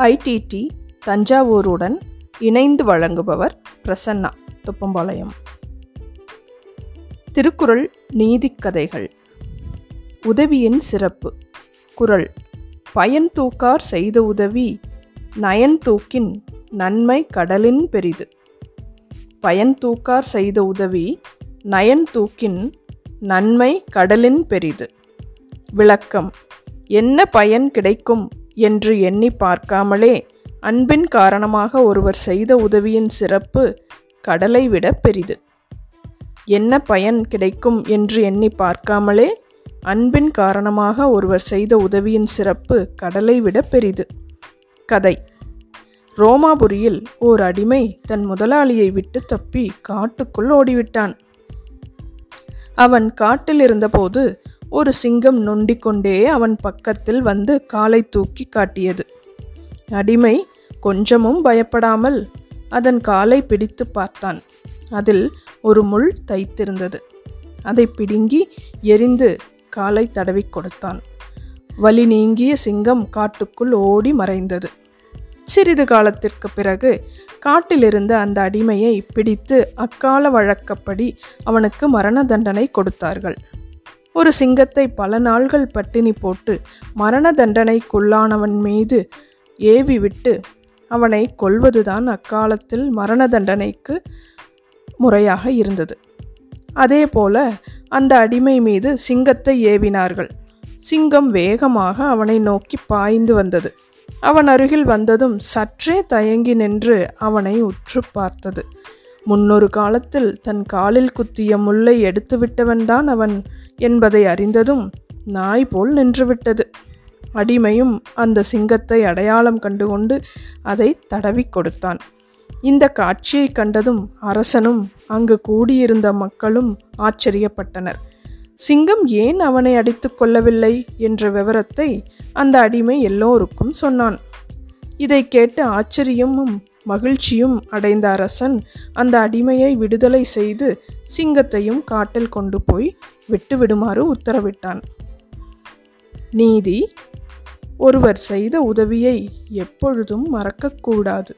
IDD தஞ்சாவூருடன் இணைந்து வழங்குபவர் பிரசன்னா துப்பம்பாளையம். திருக்குறள் நீதிக்கதைகள் உதவியின் சிறப்பு. குறள் பயன் தூக்கார் செய்த உதவி நயன் தூக்கின் நன்மை கடலின் பெரிது. பயன் தூக்கார் செய்த உதவி நயன் தூக்கின் நன்மை கடலின் பெரிது. விளக்கம் என்ன பயன் கிடைக்கும்? என்று எண்ணி பார்க்காமலே அன்பின் காரணமாக ஒருவர் செய்த உதவியின் சிறப்பு கடலை விட பெரிது. என்ன பயன் கிடைக்கும் என்று எண்ணி பார்க்காமலே அன்பின் காரணமாக ஒருவர் செய்த உதவியின் சிறப்பு கடலை விட பெரிது. கதை. ரோமாபுரியில் ஓர் அடிமை தன் முதலாளியை விட்டு தப்பி காட்டுக்குள் ஓடிவிட்டான். அவன் காட்டில் இருந்தபோது ஒரு சிங்கம் நொண்டிக்கொண்டே அவன் பக்கத்தில் வந்து காலை தூக்கி காட்டியது. அடிமை கொஞ்சமும் பயப்படாமல் அதன் காலை பிடித்து பார்த்தான். அதில் ஒரு முள் தைத்திருந்தது. அதை பிடுங்கி எரிந்து காலை தடவி கொடுத்தான். வலி நீங்கிய சிங்கம் காட்டுக்குள் ஓடி மறைந்தது. சிறிது காலத்திற்கு பிறகு காட்டிலிருந்த அந்த அடிமையை பிடித்து அக்கால வழக்கப்படி அவனுக்கு மரண தண்டனை கொடுத்தார்கள். ஒரு சிங்கத்தை பல நாள்கள் பட்டினி போட்டு மரண தண்டனைக்குள்ளானவன் மீது ஏவி விட்டு அவனை கொல்வதுதான் அக்காலத்தில் மரண தண்டனைக்கு முறையாக இருந்தது. அதே போல அந்த அடிமை மீது சிங்கத்தை ஏவினார்கள். சிங்கம் வேகமாக அவனை நோக்கி பாய்ந்து வந்தது. அவன் அருகில் வந்ததும் சற்றே தயங்கி நின்று அவனை உற்று பார்த்தது. முன்னொரு காலத்தில் தன் காலில் குத்திய முல்லை எடுத்து விட்டவன்தான் அவன் என்பதை அறிந்ததும் நாய் போல் நின்றுவிட்டது. அடிமையும் அந்த சிங்கத்தை அடையாளம் கண்டுகொண்டு அதை தடவி கொடுத்தான். இந்த காட்சியை கண்டதும் அரசனும் அங்கு கூடியிருந்த மக்களும் ஆச்சரியப்பட்டனர். சிங்கம் ஏன் அவனை அடித்து கொள்ளவில்லை என்ற விவரத்தை அந்த அடிமை எல்லோருக்கும் சொன்னான். இதை கேட்டு ஆச்சரியமும் மகிழ்ச்சியும் அடைந்த அரசன் அந்த அடிமையை விடுதலை செய்து சிங்கத்தையும் காட்டில் கொண்டு போய் விட்டுவிடுமாறு உத்தரவிட்டான். நீதி ஒருவர் செய்த உதவியை எப்பொழுதும் மறக்கக்கூடாது.